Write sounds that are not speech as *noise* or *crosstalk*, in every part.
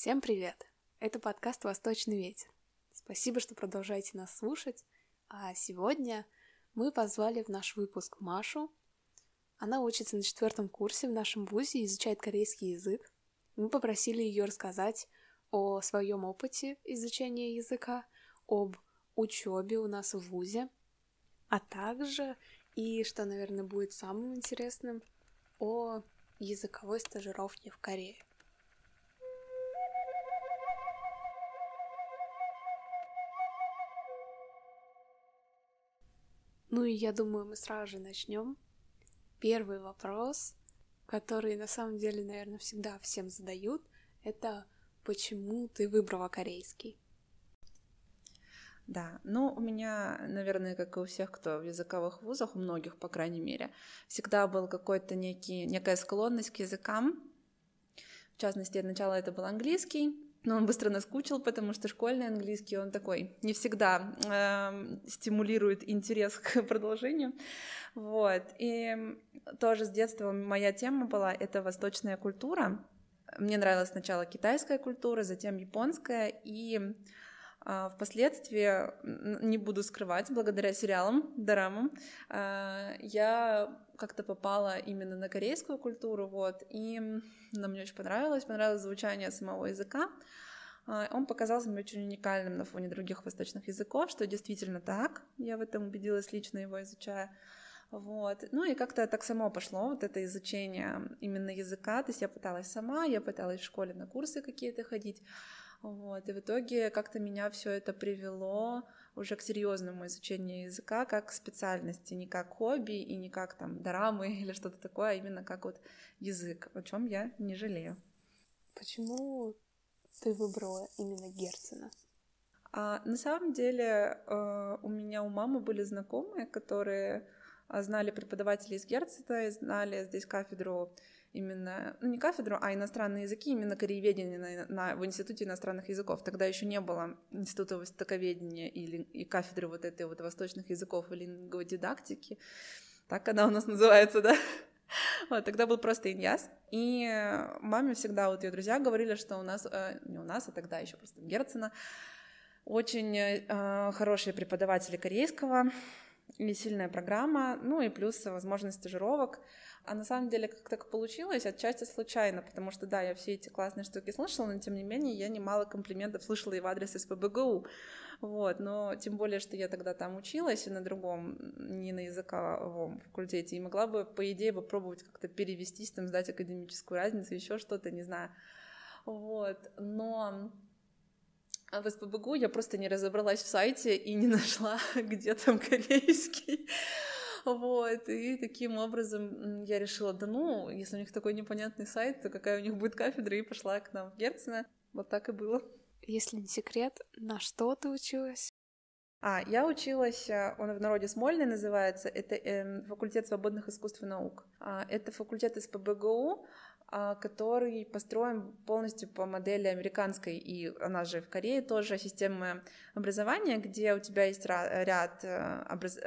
Всем привет! Это подкаст «Восточный ветер». Спасибо, что продолжаете нас слушать. А сегодня мы позвали в наш выпуск Машу. Она учится на четвертом курсе в нашем вузе и изучает корейский язык. Мы попросили ее рассказать о своем опыте изучения языка, об учебе у нас в вузе, а также, и что, наверное, будет самым интересным, о языковой стажировке в Корее. Ну и я думаю, мы сразу же начнем. Первый вопрос, который на самом деле, наверное, всегда всем задают, это почему ты выбрала корейский? Да, ну у меня, наверное, как и у всех, кто в языковых вузах, у многих, по крайней мере, всегда был какой-то некий, некая склонность к языкам. В частности, сначала это был английский, но он быстро наскучил, потому что школьный английский, он такой не всегда э, стимулирует интерес к *laughs* продолжению. Вот. И тоже с детства моя тема была — это восточная культура. Мне нравилась сначала китайская культура, затем японская, и а, впоследствии, не буду скрывать, благодаря сериалам, дорамам, а, я как-то попала именно на корейскую культуру, вот, и она мне очень понравилась, понравилось звучание самого языка. А, он показался мне очень уникальным на фоне других восточных языков, что действительно так, я в этом убедилась лично его изучая. Вот. Ну и как-то так само пошло, вот это изучение именно языка. То есть я пыталась сама, я пыталась в школе на курсы какие-то ходить. Вот. И в итоге как-то меня все это привело уже к серьезному изучению языка как специальности, не как хобби и не как там дорамы *laughs* или что-то такое, а именно как вот язык, о чем я не жалею. Почему ты выбрала именно Герцена? А, на самом деле э, у меня у мамы были знакомые, которые а, знали преподавателей из Герцена и знали здесь кафедру именно, ну не кафедру, а иностранные языки, именно корееведение на, на, в Институте иностранных языков. Тогда еще не было Института востоковедения или и кафедры вот этой вот восточных языков и лингводидактики. Так она у нас называется, да? *laughs* Вот, тогда был просто Иньяс. И маме всегда вот ее друзья говорили, что у нас, э, не у нас, а тогда еще просто Герцена, очень э, хорошие преподаватели корейского, и сильная программа, ну и плюс возможность стажировок. А на самом деле как так получилось, отчасти случайно, потому что, да, я все эти классные штуки слышала, но тем не менее я немало комплиментов слышала и в адрес СПБГУ. Вот, но тем более, что я тогда там училась и на другом, не на языковом факультете, и могла бы, по идее, попробовать как-то перевестись, там, сдать академическую разницу, еще что-то, не знаю. Вот, но в СПБГУ я просто не разобралась в сайте и не нашла, *laughs* где там корейский. *laughs* Вот, и таким образом я решила, да ну, если у них такой непонятный сайт, то какая у них будет кафедра, и пошла к нам в Герцена. Вот так и было. Если не секрет, на что ты училась? А, я училась, э, он в народе Смольный называется, это э, факультет свободных искусств и наук. А, это факультет из ПБГУ, а, который построен полностью по модели американской, и она же в Корее тоже система образования, где у тебя есть ряд э, образ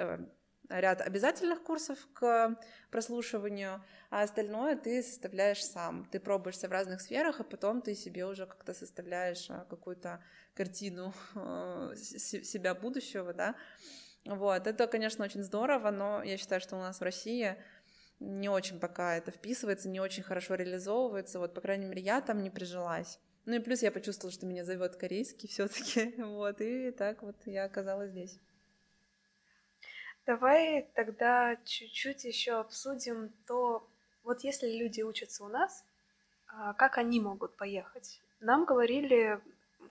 ряд обязательных курсов к прослушиванию, а остальное ты составляешь сам. Ты пробуешься в разных сферах, а потом ты себе уже как-то составляешь а, какую-то картину э, себя будущего, да. Вот, это, конечно, очень здорово, но я считаю, что у нас в России не очень пока это вписывается, не очень хорошо реализовывается. Вот, по крайней мере, я там не прижилась. Ну и плюс я почувствовала, что меня зовет корейский все-таки, *laughs* вот, и так вот я оказалась здесь. Давай тогда чуть-чуть еще обсудим то, вот если люди учатся у нас, а, как они могут поехать? Нам говорили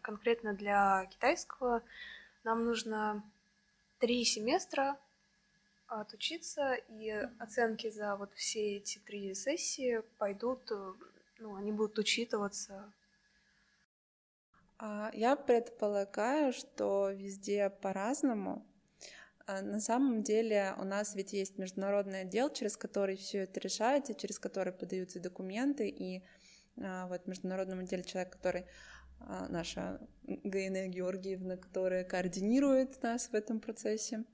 конкретно для китайского, нам нужно три семестра отучиться, и оценки за вот все эти три сессии пойдут, ну, они будут учитываться. А, я предполагаю, что везде по-разному. А, на самом деле у нас ведь есть международный отдел, через который все это решается, через который подаются документы, и а, вот в международном отделе человек, который а, наша Гаина Георгиевна, которая координирует нас в этом процессе.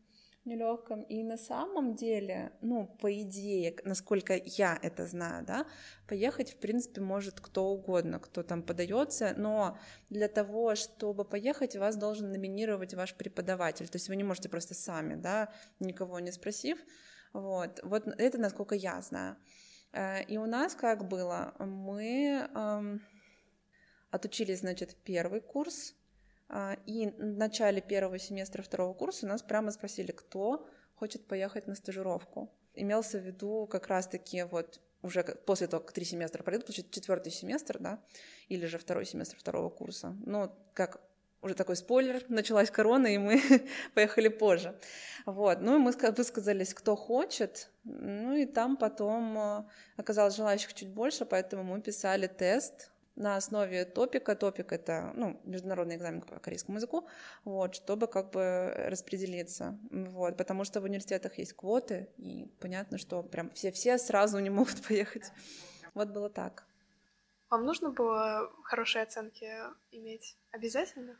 Нелегком. И на самом деле, ну, по идее, насколько я это знаю, да, поехать, в принципе, может кто угодно, кто там подается, но для того, чтобы поехать, вас должен номинировать ваш преподаватель. То есть вы не можете просто сами, да, никого не спросив. Вот, вот это насколько я знаю. Э, и у нас как было, мы эм, отучились, значит, первый курс, и в начале первого семестра второго курса нас прямо спросили, кто хочет поехать на стажировку. Имелся в виду как раз-таки вот уже после того, как три семестра пройдут, получить четвертый семестр, да, или же второй семестр второго курса. Ну, как уже такой спойлер, началась корона, и мы *laughs* поехали позже. Вот, ну и мы высказались, кто хочет, ну и там потом э, оказалось желающих чуть больше, поэтому мы писали тест на основе топика. Топик — это ну, международный экзамен по корейскому языку, вот, чтобы как бы распределиться. Вот, потому что в университетах есть квоты, и понятно, что прям все-все сразу не могут *laughs* поехать. Вот было так. Вам нужно было хорошие оценки иметь обязательно?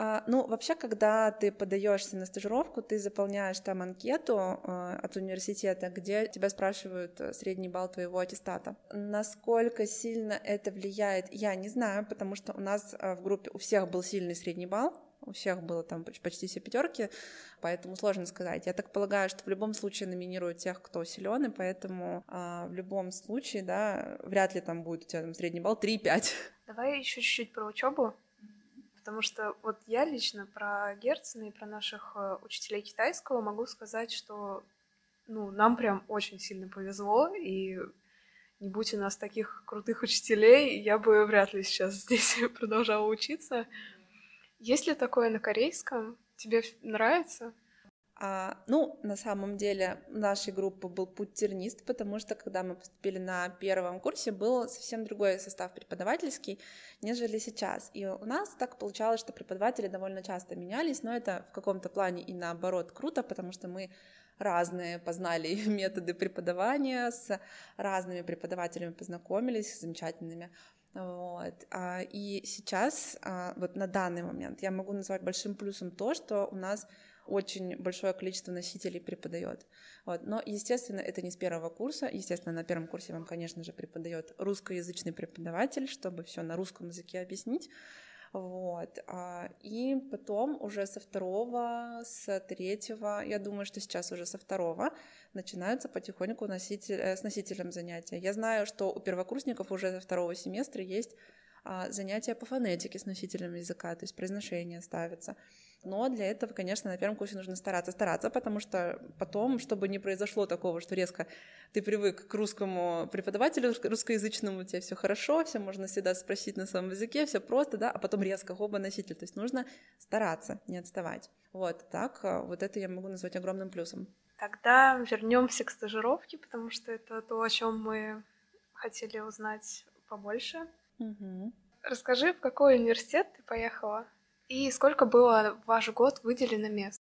А, ну, вообще, когда ты подаешься на стажировку, ты заполняешь там анкету э, от университета, где тебя спрашивают э, средний балл твоего аттестата. Насколько сильно это влияет, я не знаю, потому что у нас э, в группе у всех был сильный средний балл, у всех было там почти все пятерки, поэтому сложно сказать. Я так полагаю, что в любом случае номинируют тех, кто силен, и поэтому а, в любом случае, да, вряд ли там будет у тебя там средний балл 3-5. Давай еще чуть-чуть про учебу. Потому что вот я лично про Герцена и про наших э, учителей китайского могу сказать, что ну, нам прям очень сильно повезло, и не будь у нас таких крутых учителей, я бы вряд ли сейчас *laughs* здесь продолжала учиться. Есть ли такое на корейском? Тебе нравится? А, ну, на самом деле, нашей группы был путь тернист, потому что когда мы поступили на первом курсе, был совсем другой состав преподавательский, нежели сейчас. И у нас так получалось, что преподаватели довольно часто менялись, но это в каком-то плане и наоборот круто, потому что мы разные познали *laughs* методы преподавания, с разными преподавателями познакомились, замечательными. Вот. А, и сейчас, а, вот на данный момент, я могу назвать большим плюсом то, что у нас очень большое количество носителей преподает. Вот. Но, естественно, это не с первого курса. Естественно, на первом курсе вам, конечно же, преподает русскоязычный преподаватель, чтобы все на русском языке объяснить. Вот. А, и потом уже со второго, с третьего, я думаю, что сейчас уже со второго начинаются потихоньку носитель, э, с носителем занятия. Я знаю, что у первокурсников уже со второго семестра есть а, занятия по фонетике с носителем языка, то есть произношение ставится. Но для этого, конечно, на первом курсе нужно стараться, стараться, потому что потом, чтобы не произошло такого, что резко ты привык к русскому преподавателю русскоязычному, у тебя все хорошо, все можно всегда спросить на своем языке, все просто, да, а потом резко оба носитель. То есть нужно стараться, не отставать. Вот так, а, вот это я могу назвать огромным плюсом. Тогда вернемся к стажировке, потому что это то, о чем мы хотели узнать побольше. Угу. Расскажи, в какой университет ты поехала? И сколько было ваш год выделено мест?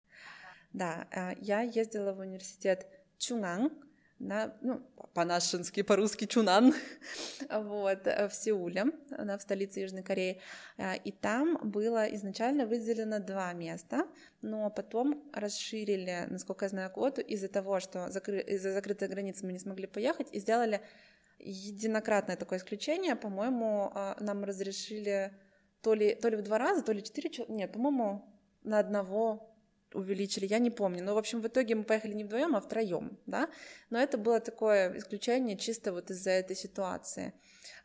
Да, э, я ездила в университет Чунан, на, ну, по-нашенски, по-русски Чунан, *laughs* вот, э, в Сеуле, да, в столице Южной Кореи. Э, и там было изначально выделено два места, но потом расширили, насколько я знаю, квоту из-за того, что закры... из-за закрытой границы мы не смогли поехать, и сделали единократное такое исключение. По-моему, нам разрешили то ли, то ли в два раза, то ли четыре человека, нет, по-моему, на одного увеличили, я не помню. Но, в общем, в итоге мы поехали не вдвоем, а втроем, да. Но это было такое исключение чисто вот из-за этой ситуации.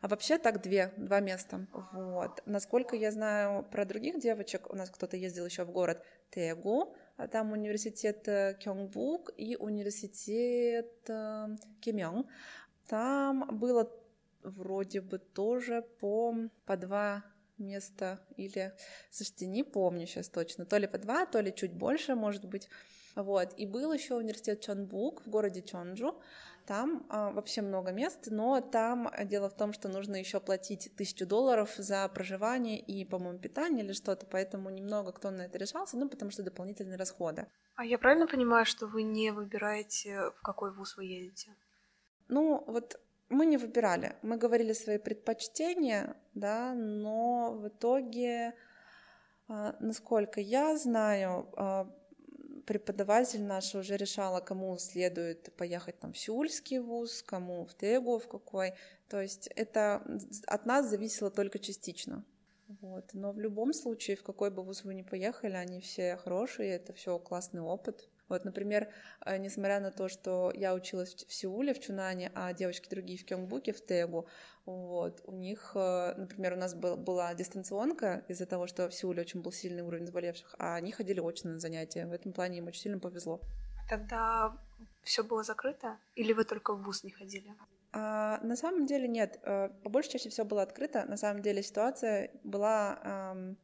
А вообще так две, два места. Вот. Насколько я знаю про других девочек, у нас кто-то ездил еще в город Тегу, а там университет э, Кёнгбук и университет э, Кимён. Там было вроде бы тоже по, по два место или, слушайте, не помню сейчас точно, то ли по два, то ли чуть больше, может быть. Вот. И был еще университет Чонбук в городе Чонджу. Там а, вообще много мест, но там дело в том, что нужно еще платить тысячу долларов за проживание и, по-моему, питание или что-то, поэтому немного кто на это решался, ну, потому что дополнительные расходы. А я правильно понимаю, что вы не выбираете, в какой вуз вы едете? Ну, вот мы не выбирали, мы говорили свои предпочтения, да, но в итоге, а, насколько я знаю, а, преподаватель наш уже решала, кому следует поехать там в Сеульский вуз, кому в Тегу, в какой. То есть это от нас зависело только частично. Вот. Но в любом случае, в какой бы вуз вы ни поехали, они все хорошие, это все классный опыт. Вот, например, э, несмотря на то, что я училась в Сеуле, в Чунане, а девочки другие в Кёнгбуке, в Тегу, вот, у них, э, например, у нас был, была дистанционка из-за того, что в Сеуле очень был сильный уровень заболевших, а они ходили очно на занятия. В этом плане им очень сильно повезло. Тогда все было закрыто? Или вы только в ВУЗ не ходили? А, на самом деле нет. Э, по большей части все было открыто. На самом деле ситуация была эм,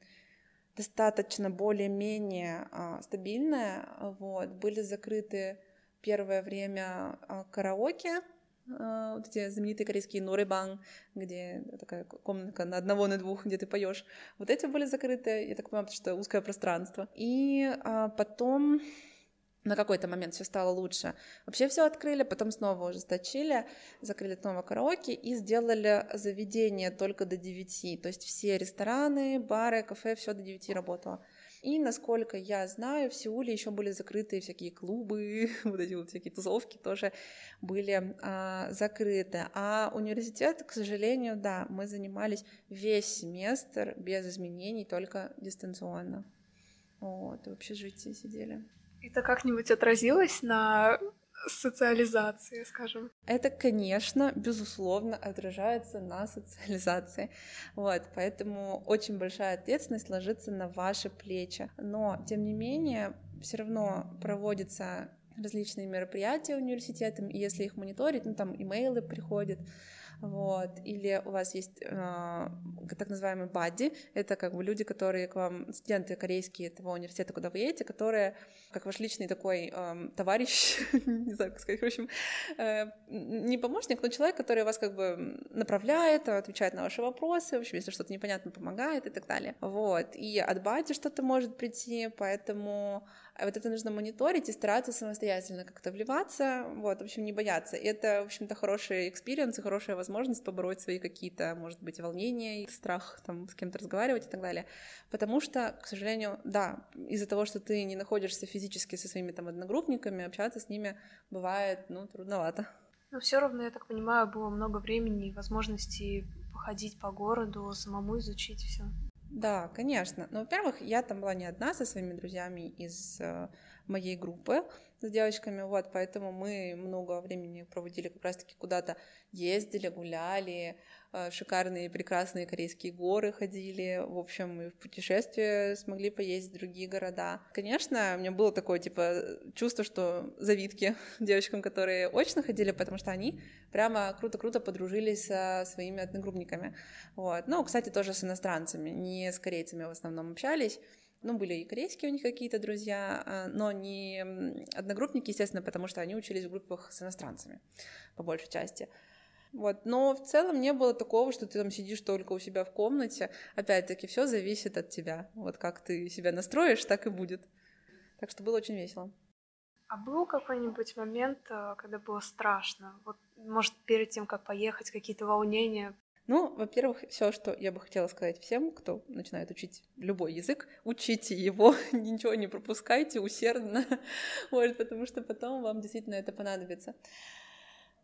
достаточно более-менее э, стабильная. Вот. Были закрыты первое время э, караоке, вот эти знаменитые корейские норибан, где такая комнатка на одного, на двух, где ты поешь. Вот эти были закрыты, я так понимаю, потому что узкое пространство. И потом на какой-то момент все стало лучше. Вообще все открыли, потом снова ужесточили, закрыли снова караоке и сделали заведение только до 9. То есть все рестораны, бары, кафе, все до 9 работало. И, насколько я знаю, в Сеуле еще были закрыты всякие клубы, *laughs* вот эти вот всякие тусовки тоже были а, закрыты. А университет, к сожалению, да, мы занимались весь семестр без изменений, только дистанционно. Вот, в общежитии сидели. Это как-нибудь отразилось на социализации, скажем? Это, конечно, безусловно, отражается на социализации. Вот, поэтому очень большая ответственность ложится на ваши плечи. Но, тем не менее, все равно проводятся различные мероприятия университетом, и если их мониторить, ну там имейлы приходят, вот, или у вас есть э, так называемый buddy, это как бы люди, которые к вам, студенты корейские того университета, куда вы едете, которые как ваш личный такой э, товарищ, *laughs* не знаю, как сказать, в общем, э, не помощник, но человек, который вас как бы направляет, отвечает на ваши вопросы, в общем, если что-то непонятно, помогает и так далее. Вот, и от buddy что-то может прийти, поэтому а вот это нужно мониторить и стараться самостоятельно как-то вливаться, вот, в общем, не бояться. И это, в общем-то, хороший experience и хорошая возможность побороть свои какие-то, может быть, волнения, страх там с кем-то разговаривать и так далее. Потому что, к сожалению, да, из-за того, что ты не находишься физически со своими там одногруппниками, общаться с ними бывает, ну, трудновато. Но все равно, я так понимаю, было много времени и возможности походить по городу, самому изучить все. Да, конечно. Но, во-первых, я там была не одна со своими друзьями из э, моей группы с девочками, вот, поэтому мы много времени проводили как раз-таки куда-то ездили, гуляли, шикарные, прекрасные корейские горы ходили, в общем, и в путешествие смогли поездить в другие города. Конечно, у меня было такое, типа, чувство, что завидки *laughs* девочкам, которые очно ходили, потому что они прямо круто-круто подружились со своими одногруппниками, вот. Ну, кстати, тоже с иностранцами, не с корейцами в основном общались, ну, были и корейские у них какие-то друзья, а, но не одногруппники, естественно, потому что они учились в группах с иностранцами, по большей части. Вот. Но в целом не было такого, что ты там сидишь только у себя в комнате. Опять-таки, все зависит от тебя. Вот как ты себя настроишь, так и будет. Так что было очень весело. А был какой-нибудь момент, э, когда было страшно? Вот, может, перед тем, как поехать, какие-то волнения? Ну, во-первых, все, что я бы хотела сказать всем, кто начинает учить любой язык, учите его, *laughs* ничего не пропускайте усердно, *laughs* вот, потому что потом вам действительно это понадобится.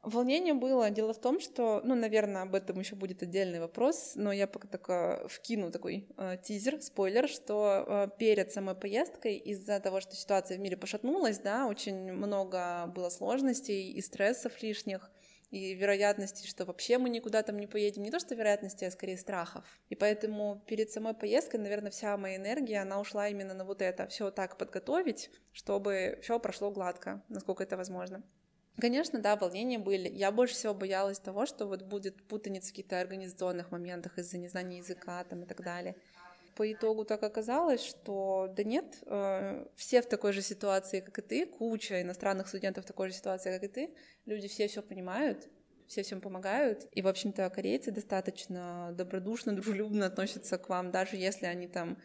Волнение было. Дело в том, что, ну, наверное, об этом еще будет отдельный вопрос, но я пока только вкину такой э, тизер, спойлер, что э, перед самой поездкой из-за того, что ситуация в мире пошатнулась, да, очень много было сложностей и стрессов лишних, и вероятности, что вообще мы никуда там не поедем. Не то, что вероятности, а скорее страхов. И поэтому перед самой поездкой, наверное, вся моя энергия, она ушла именно на вот это. Все так подготовить, чтобы все прошло гладко, насколько это возможно. Конечно, да, волнения были. Я больше всего боялась того, что вот будет путаница в каких-то организационных моментах из-за незнания языка там и так далее по итогу так оказалось, что да нет, э, все в такой же ситуации, как и ты, куча иностранных студентов в такой же ситуации, как и ты, люди все все понимают, все всем помогают. И, в общем-то, корейцы достаточно добродушно, дружелюбно относятся к вам, даже если они там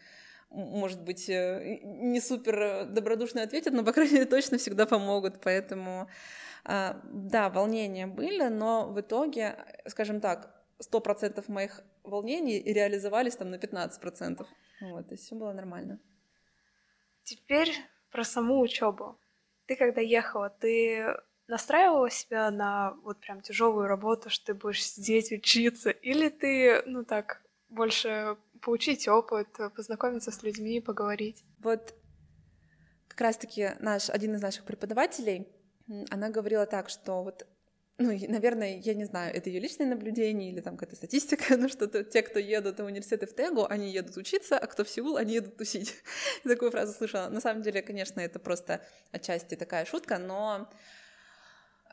может быть, э, не супер добродушно ответят, но, по крайней мере, точно всегда помогут. Поэтому, а, да, волнения были, но в итоге, скажем так, 100% моих волнений реализовались там на 15%. Вот, есть все было нормально. Теперь про саму учебу. Ты когда ехала, ты настраивала себя на вот прям тяжелую работу, что ты будешь сидеть, учиться, или ты, ну так, больше получить опыт, познакомиться с людьми, поговорить? Вот как раз-таки наш, один из наших преподавателей, она говорила так, что вот ну, наверное, я не знаю, это ее личное наблюдение или там какая-то статистика, *laughs* ну, что те, кто едут в университеты в Тегу, они едут учиться, а кто в Сеул, они едут тусить. *laughs* Такую фразу слышала. На самом деле, конечно, это просто отчасти такая шутка, но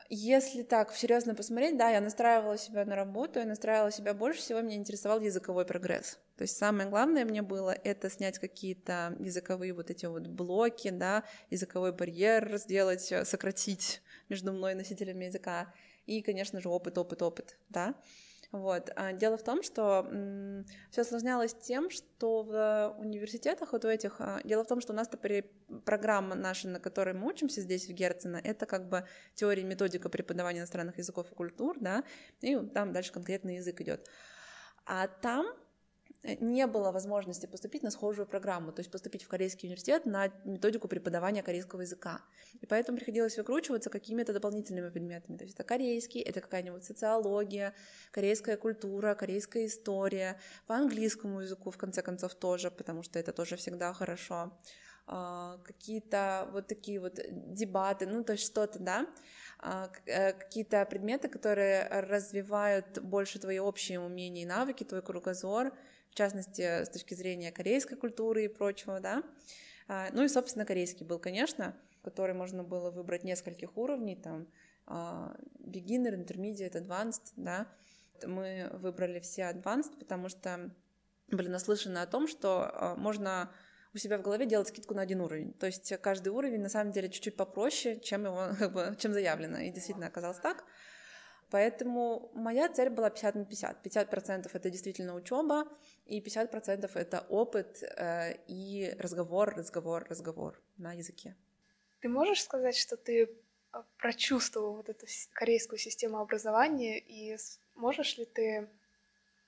если так серьезно посмотреть, да, я настраивала себя на работу, я настраивала себя больше всего, меня интересовал языковой прогресс. То есть самое главное мне было это снять какие-то языковые вот эти вот блоки, да, языковой барьер сделать, сократить между мной и носителями языка и, конечно же, опыт, опыт, опыт, да. Вот. А дело в том, что все осложнялось тем, что в университетах вот у этих... А, дело в том, что у нас программа наша, на которой мы учимся здесь, в Герцена, это как бы теория и методика преподавания иностранных языков и культур, да, и там дальше конкретный язык идет. А там не было возможности поступить на схожую программу, то есть поступить в Корейский университет на методику преподавания корейского языка. И поэтому приходилось выкручиваться какими-то дополнительными предметами. То есть это корейский, это какая-нибудь социология, корейская культура, корейская история, по английскому языку, в конце концов, тоже, потому что это тоже всегда хорошо. А, какие-то вот такие вот дебаты, ну, то есть что-то, да, а, э, какие-то предметы, которые развивают больше твои общие умения и навыки, твой кругозор, в частности, с точки зрения корейской культуры и прочего, да. А, ну и, собственно, корейский был, конечно, который можно было выбрать нескольких уровней, там, а, beginner, intermediate, advanced, да. Мы выбрали все advanced, потому что были наслышаны о том, что а, можно у себя в голове делать скидку на один уровень. То есть каждый уровень на самом деле чуть-чуть попроще, чем его, *laughs* как бы, чем заявлено. И действительно оказалось так. Поэтому моя цель была 50 на 50. 50% это действительно учеба, и 50% это опыт э, и разговор, разговор, разговор на языке. Ты можешь сказать, что ты э, прочувствовал вот эту корейскую систему образования, и можешь ли ты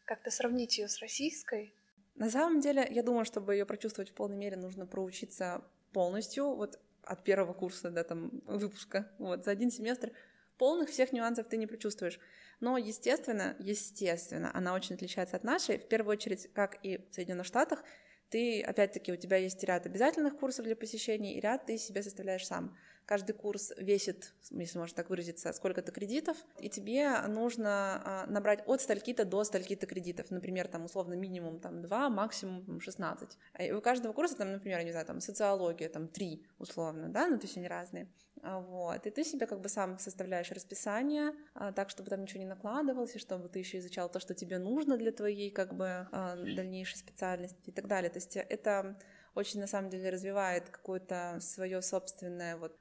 как-то сравнить ее с российской? На самом деле, я думаю, чтобы ее прочувствовать в полной мере, нужно проучиться полностью, вот от первого курса до там выпуска, вот за один семестр полных всех нюансов ты не прочувствуешь. Но, естественно, естественно, она очень отличается от нашей. В первую очередь, как и в Соединенных Штатах, ты, опять-таки, у тебя есть ряд обязательных курсов для посещения, и ряд ты себе составляешь сам. Каждый курс весит, если можно так выразиться, сколько-то кредитов, и тебе нужно а, набрать от стальки-то до стальки-то кредитов. Например, там условно минимум там 2, максимум 16. И у каждого курса там, например, не знаю, там социология, там 3 условно, да, ну то есть они разные. А, вот. И ты себе как бы сам составляешь расписание, а, так, чтобы там ничего не накладывалось, и чтобы ты еще изучал то, что тебе нужно для твоей как бы дальнейшей специальности и так далее. То есть это очень на самом деле развивает какое-то свое собственное вот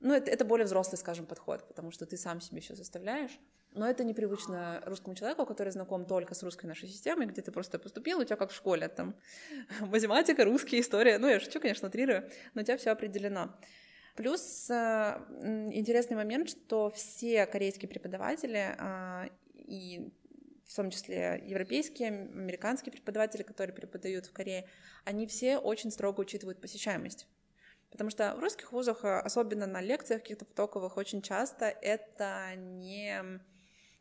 ну, это, это более взрослый, скажем, подход, потому что ты сам себе все составляешь. Но это непривычно русскому человеку, который знаком только с русской нашей системой, где ты просто поступил, у тебя как в школе, там, *laughs* математика, русская история. Ну, я шучу, конечно, утрирую, но у тебя все определено. Плюс э, интересный момент, что все корейские преподаватели э, и в том числе европейские, американские преподаватели, которые преподают в Корее, они все очень строго учитывают посещаемость. Потому что в русских вузах, э, особенно на лекциях каких-то потоковых, очень часто это не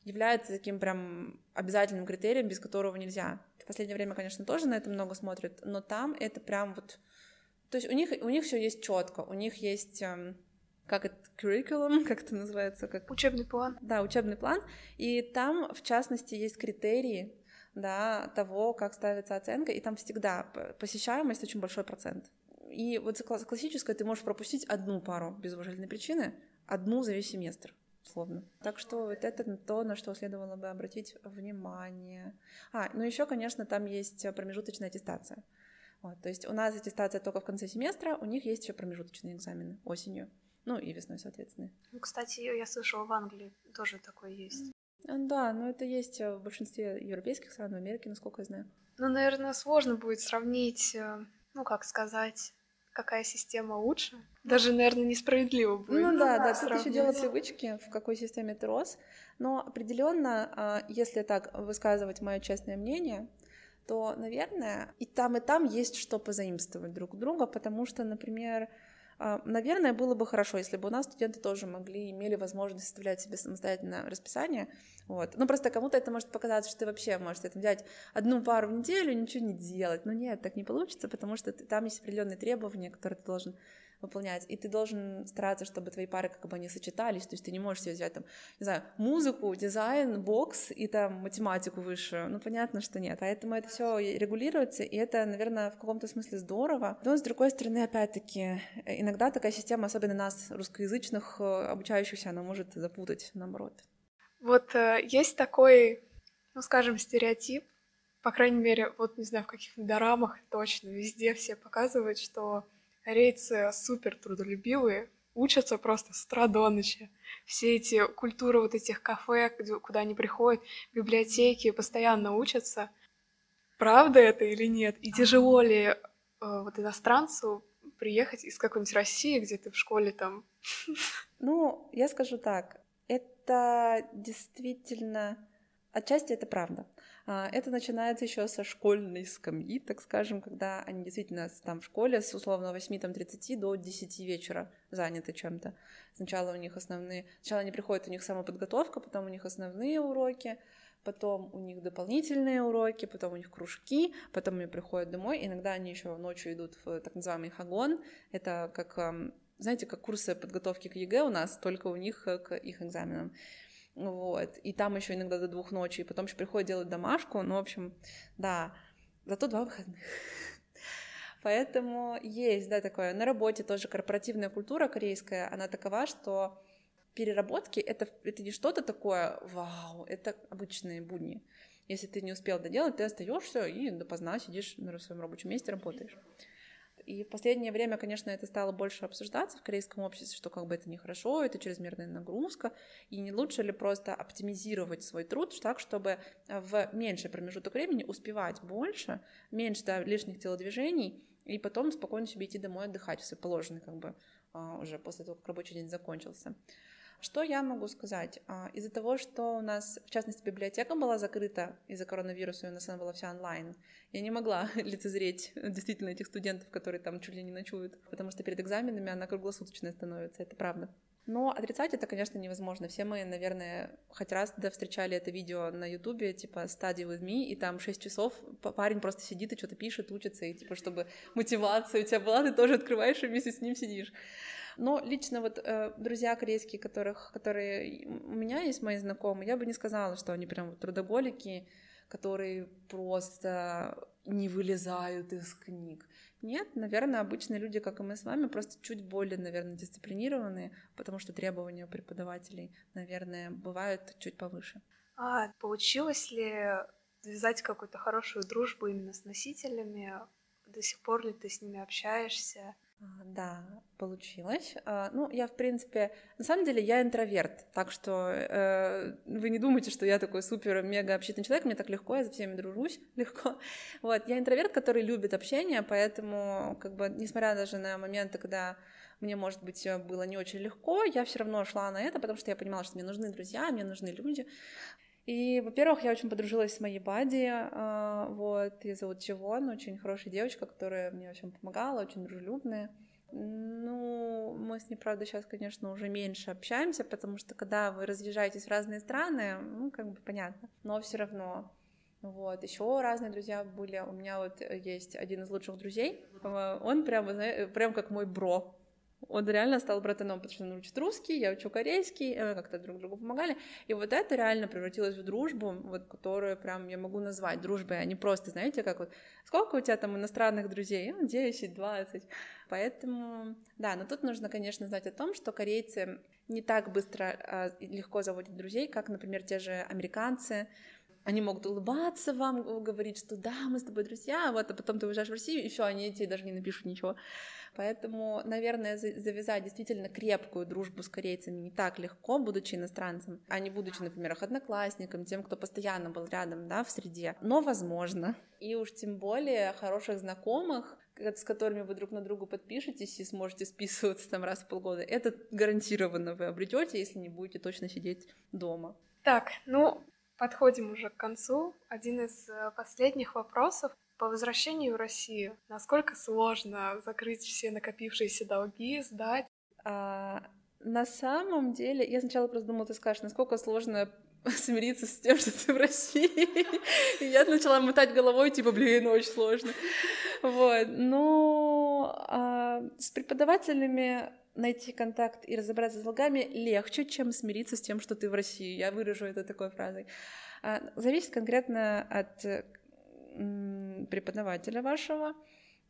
является таким прям обязательным критерием, без которого нельзя. В последнее время, конечно, тоже на это много смотрят, но там это прям вот... То есть у них, у них все есть четко, у них есть эм, как это, curriculum, *laughs* как это называется? Как... Учебный план. Да, учебный план. И там, в частности, есть критерии да, того, как ставится оценка, и там всегда посещаемость очень большой процент. И вот классическое ты можешь пропустить одну пару без уважительной причины, одну за весь семестр, условно. Так что вот это то, на что следовало бы обратить внимание. А, ну еще, конечно, там есть промежуточная аттестация. Вот, то есть у нас аттестация только в конце семестра, у них есть еще промежуточные экзамены осенью. Ну и весной, соответственно. Ну, кстати, я слышала, в Англии тоже такое есть. Да, но это есть в большинстве европейских стран, в Америке, насколько я знаю. Ну, наверное, сложно будет сравнить, э, ну, как сказать, какая система лучше. Даже, наверное, несправедливо будет. Ну да, да, тут еще дело привычки, в какой системе ты рос. Но определенно, а, если так высказывать мое честное мнение, то, наверное, и там, и там есть что позаимствовать друг у друга, потому что, например, а, наверное, было бы хорошо, если бы у нас студенты тоже могли, имели возможность составлять себе самостоятельно расписание. Вот. Ну, просто кому-то это может показаться, что ты вообще можешь это взять одну пару в неделю, ничего не делать. Но нет, так не получится, потому что там есть определенные требования, которые ты должен выполнять. И ты должен стараться, чтобы твои пары как бы они сочетались. То есть ты не можешь себе взять там, не знаю, музыку, дизайн, бокс и там математику высшую. Ну, понятно, что нет. Поэтому это все регулируется, и это, наверное, в каком-то смысле здорово. Но, с другой стороны, опять-таки, иногда такая система, особенно нас, русскоязычных э, обучающихся, она может запутать, наоборот. Вот э, есть такой, ну, скажем, стереотип, по крайней мере, вот, не знаю, в каких дорамах точно, везде все показывают, что Корейцы супер трудолюбивые, учатся просто с утра до ночи. Все эти культуры вот этих кафе, куда они приходят, библиотеки, постоянно учатся. Правда это или нет? И тяжело ли э, вот иностранцу приехать из какой-нибудь России, где ты в школе там? Ну, я скажу так, это действительно, отчасти это правда. А, это начинается еще со школьной скамьи, так скажем, когда они действительно там в школе с условно 8-30 до 10 вечера заняты чем-то. Сначала у них основные... Сначала они приходят, у них самоподготовка, потом у них основные уроки, потом у них дополнительные уроки, потом у них кружки, потом они приходят домой, иногда они еще ночью идут в так называемый хагвон, это как, знаете, как курсы подготовки к ЕГЭ у нас, только у них к их экзаменам. Вот. И там еще иногда до двух ночи, и потом еще приходят делать домашку. Ну, в общем, да. Зато два выходных. *laughs* Поэтому есть, да, такое. На работе тоже корпоративная культура корейская, она такова, что переработки это, это не что-то такое, вау, это обычные будни. Если ты не успел доделать, ты остаешься и допоздна сидишь на своем рабочем месте, работаешь. И в последнее время, конечно, это стало больше обсуждаться в корейском обществе, что как бы это нехорошо, это чрезмерная нагрузка, и не лучше ли просто оптимизировать свой труд так, чтобы в меньший промежуток времени успевать больше, меньше да, лишних телодвижений, и потом спокойно себе идти домой отдыхать, все положено как бы а, уже после того, как рабочий день закончился. Что я могу сказать? А, из-за того, что у нас, в частности, библиотека была закрыта из-за коронавируса, и у нас она была вся онлайн, я не могла *laughs* лицезреть действительно этих студентов, которые там чуть ли не ночуют, потому что перед экзаменами она круглосуточная становится, это правда. Но отрицать это, конечно, невозможно. Все мы, наверное, хоть раз да, встречали это видео на Ютубе, типа «Study with me», и там 6 часов парень просто сидит и что-то пишет, учится, и типа, чтобы мотивация у тебя была, ты тоже открываешь и вместе с ним сидишь. Но лично вот э, друзья корейские, которых, которые у меня есть мои знакомые, я бы не сказала, что они прям трудоголики, которые просто не вылезают из книг. Нет, наверное, обычные люди, как и мы с вами, просто чуть более, наверное, дисциплинированные, потому что требования преподавателей, наверное, бывают чуть повыше. А получилось ли связать какую-то хорошую дружбу именно с носителями? До сих пор ли ты с ними общаешься? А, да, получилось. А, ну, я, в принципе, на самом деле, я интроверт, так что э, вы не думайте, что я такой супер-мега общительный человек, мне так легко, я за всеми дружусь *laughs* легко. Вот, я интроверт, который любит общение, поэтому, как бы, несмотря даже на моменты, когда мне, может быть, было не очень легко, я все равно шла на это, потому что я понимала, что мне нужны друзья, мне нужны люди. И, во-первых, я очень подружилась с моей бади, а, вот, ее зовут Чивон, очень хорошая девочка, которая мне очень помогала, очень дружелюбная. Ну, мы с ней, правда, сейчас, конечно, уже меньше общаемся, потому что когда вы разъезжаетесь в разные страны, ну, как бы понятно, но все равно. Вот, еще разные друзья были. У меня вот есть один из лучших друзей. Он прямо, прям как мой бро. Он реально стал братаном, потому что он учит русский, я учу корейский, мы как-то друг другу помогали. И вот это реально превратилось в дружбу, вот, которую прям я могу назвать дружбой, а не просто, знаете, как вот, сколько у тебя там иностранных друзей? Ну, 10, 20. Поэтому, да, но тут нужно, конечно, знать о том, что корейцы не так быстро а, легко заводят друзей, как, например, те же американцы, они могут улыбаться вам, говорить, что да, мы с тобой друзья, вот, а потом ты уезжаешь в Россию, и все, они тебе даже не напишут ничего. Поэтому, наверное, завязать действительно крепкую дружбу с корейцами не так легко, будучи иностранцем, а не будучи, например, их одноклассником, тем, кто постоянно был рядом, да, в среде. Но возможно. И уж тем более хороших знакомых, с которыми вы друг на другу подпишетесь и сможете списываться там раз в полгода, это гарантированно вы обретете, если не будете точно сидеть дома. Так, ну, Подходим уже к концу. Один из э, последних вопросов. По возвращению в Россию, насколько сложно закрыть все накопившиеся долги, сдать? А, на самом деле, я сначала просто думала, ты скажешь, насколько сложно *laughs* смириться с тем, что ты в России. *laughs* И я начала мотать головой, типа, блин, очень сложно. Вот. Но а, с преподавателями найти контакт и разобраться с долгами легче, чем смириться с тем, что ты в России. Я выражу это такой фразой. А, зависит конкретно от преподавателя вашего.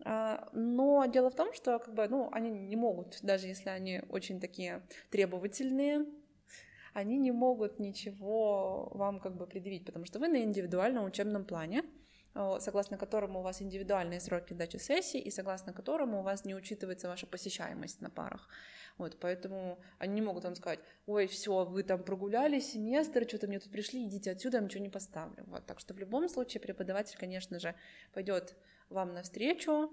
А, но дело в том, что как бы, ну, они не могут, даже если они очень такие требовательные, они не могут ничего вам как бы предъявить, потому что вы на индивидуальном учебном плане, согласно которому у вас индивидуальные сроки сдачи сессий и согласно которому у вас не учитывается ваша посещаемость на парах. Вот, поэтому они не могут вам сказать, ой, все, вы там прогуляли семестр, что-то мне тут пришли, идите отсюда, я ничего не поставлю. Вот, так что в любом случае преподаватель, конечно же, пойдет вам навстречу,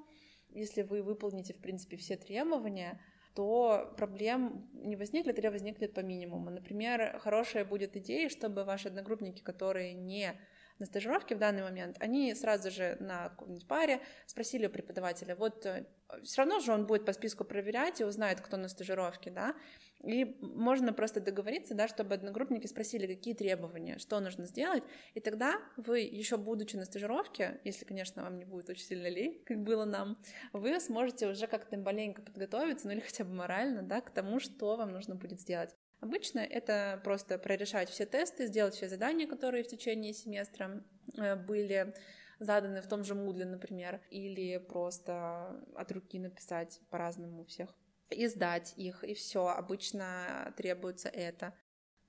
если вы выполните, в принципе, все требования, то проблем не возникнет или возникнет по минимуму. Например, хорошая будет идея, чтобы ваши одногруппники, которые не на стажировке в данный момент, они сразу же на какой-нибудь паре спросили у преподавателя, вот э, все равно же он будет по списку проверять и узнает, кто на стажировке, да, и можно просто договориться, да, чтобы одногруппники спросили, какие требования, что нужно сделать, и тогда вы, еще будучи на стажировке, если, конечно, вам не будет очень сильно лень, как было нам, вы сможете уже как-то маленько подготовиться, ну или хотя бы морально, да, к тому, что вам нужно будет сделать. Обычно это просто прорешать все тесты, сделать все задания, которые в течение семестра э, были заданы в том же Moodle, например, или просто от руки написать по-разному всех и сдать их, и все. Обычно требуется это.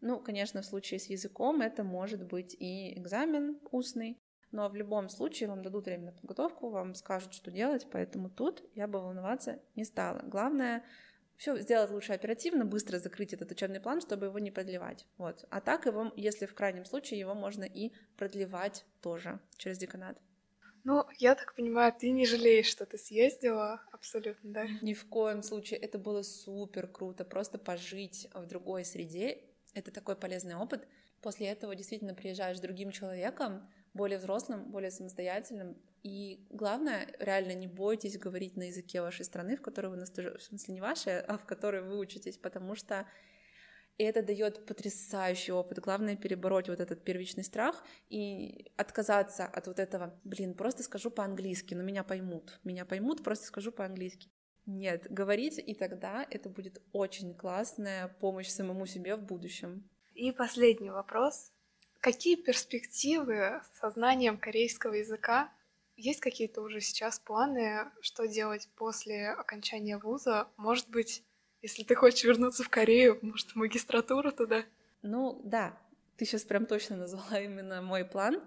Ну, конечно, в случае с языком это может быть и экзамен устный, но в любом случае вам дадут время на подготовку, вам скажут, что делать, поэтому тут я бы волноваться не стала. Главное все сделать лучше оперативно, быстро закрыть этот учебный план, чтобы его не продлевать. Вот. А так его, если в крайнем случае, его можно и продлевать тоже через деканат. Ну, я так понимаю, ты не жалеешь, что ты съездила, абсолютно, да? Ни в коем случае. Это было супер круто. Просто пожить в другой среде — это такой полезный опыт. После этого действительно приезжаешь с другим человеком, более взрослым, более самостоятельным. И главное, реально не бойтесь говорить на языке вашей страны, в которой вы, в смысле не вашей, а в которой вы учитесь, потому что это дает потрясающий опыт. Главное перебороть вот этот первичный страх и отказаться от вот этого, блин, просто скажу по-английски, но меня поймут. Меня поймут, просто скажу по-английски. Нет, говорите, и тогда это будет очень классная помощь самому себе в будущем. И последний вопрос. Какие перспективы со знанием корейского языка? Есть какие-то уже сейчас планы, что делать после окончания вуза? Может быть, если ты хочешь вернуться в Корею, может, магистратуру туда? Ну, да, ты сейчас прям точно назвала *laughs* именно мой план.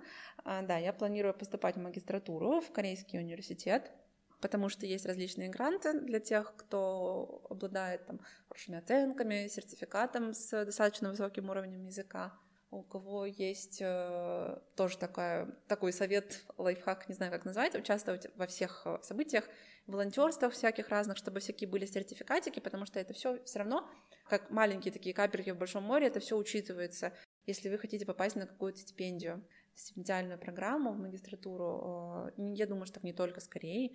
А, да, я планирую поступать в магистратуру в Корейский университет, потому что есть различные гранты для тех, кто обладает там хорошими оценками, сертификатом с достаточно высоким уровнем языка у кого есть э, тоже такая, такой совет, лайфхак, не знаю, как назвать, участвовать во всех э, событиях, волонтерствах всяких разных, чтобы всякие были сертификатики, потому что это все все равно, как маленькие такие капельки в большом море, это все учитывается, если вы хотите попасть на какую-то стипендию, стипендиальную программу в магистратуру. Э, я думаю, что не только скорее,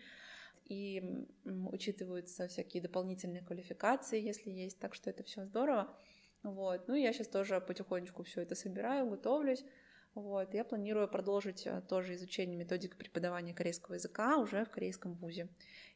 и учитываются всякие дополнительные квалификации, если есть, так что это все здорово. Вот. Ну, я сейчас тоже потихонечку все это собираю, готовлюсь. Вот. Я планирую продолжить э, тоже изучение методик преподавания корейского языка уже в корейском вузе.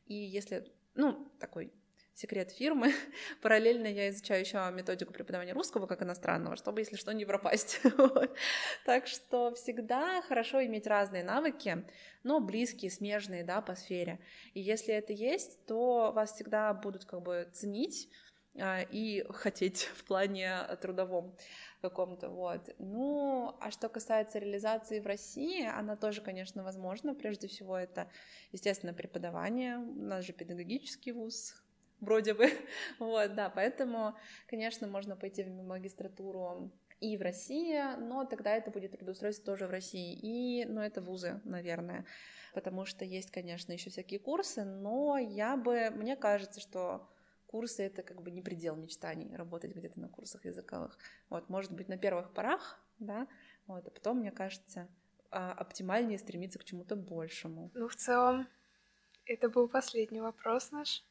И если, ну, такой секрет фирмы. *laughs* Параллельно я изучаю еще методику преподавания русского как иностранного, чтобы, если что, не пропасть. *laughs* Так что всегда хорошо иметь разные навыки, но близкие, смежные, да, по сфере. И если это есть, то вас всегда будут как бы ценить, и хотеть *laughs* в плане трудовом каком-то, вот. Ну, а что касается реализации в России, она тоже, конечно, возможна. Прежде всего, это, естественно, преподавание. У нас же педагогический вуз, вроде бы. *laughs* Вот, да, поэтому, конечно, можно пойти в магистратуру и в России, но тогда это будет трудоустройство тоже в России. И, ну, это вузы, наверное, потому что есть, конечно, еще всякие курсы, но я бы, мне кажется, что курсы — это как бы не предел мечтаний, работать где-то на курсах языковых. Вот, может быть, на первых порах, да, Вот, а потом, мне кажется, а, оптимальнее стремиться к чему-то большему. Ну, в целом, это был последний вопрос наш.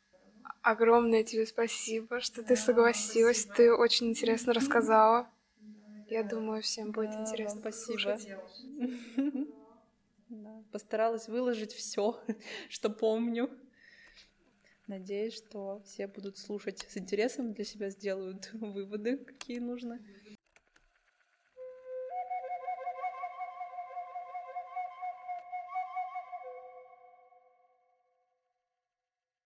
Огромное тебе спасибо, что ты согласилась. Спасибо. Ты очень интересно рассказала. Я думаю, всем будет да, интересно. Спасибо. *laughs* Да, постаралась выложить все, *laughs* что помню. Надеюсь, что все будут слушать с интересом, для себя сделают *laughs* выводы, какие нужно.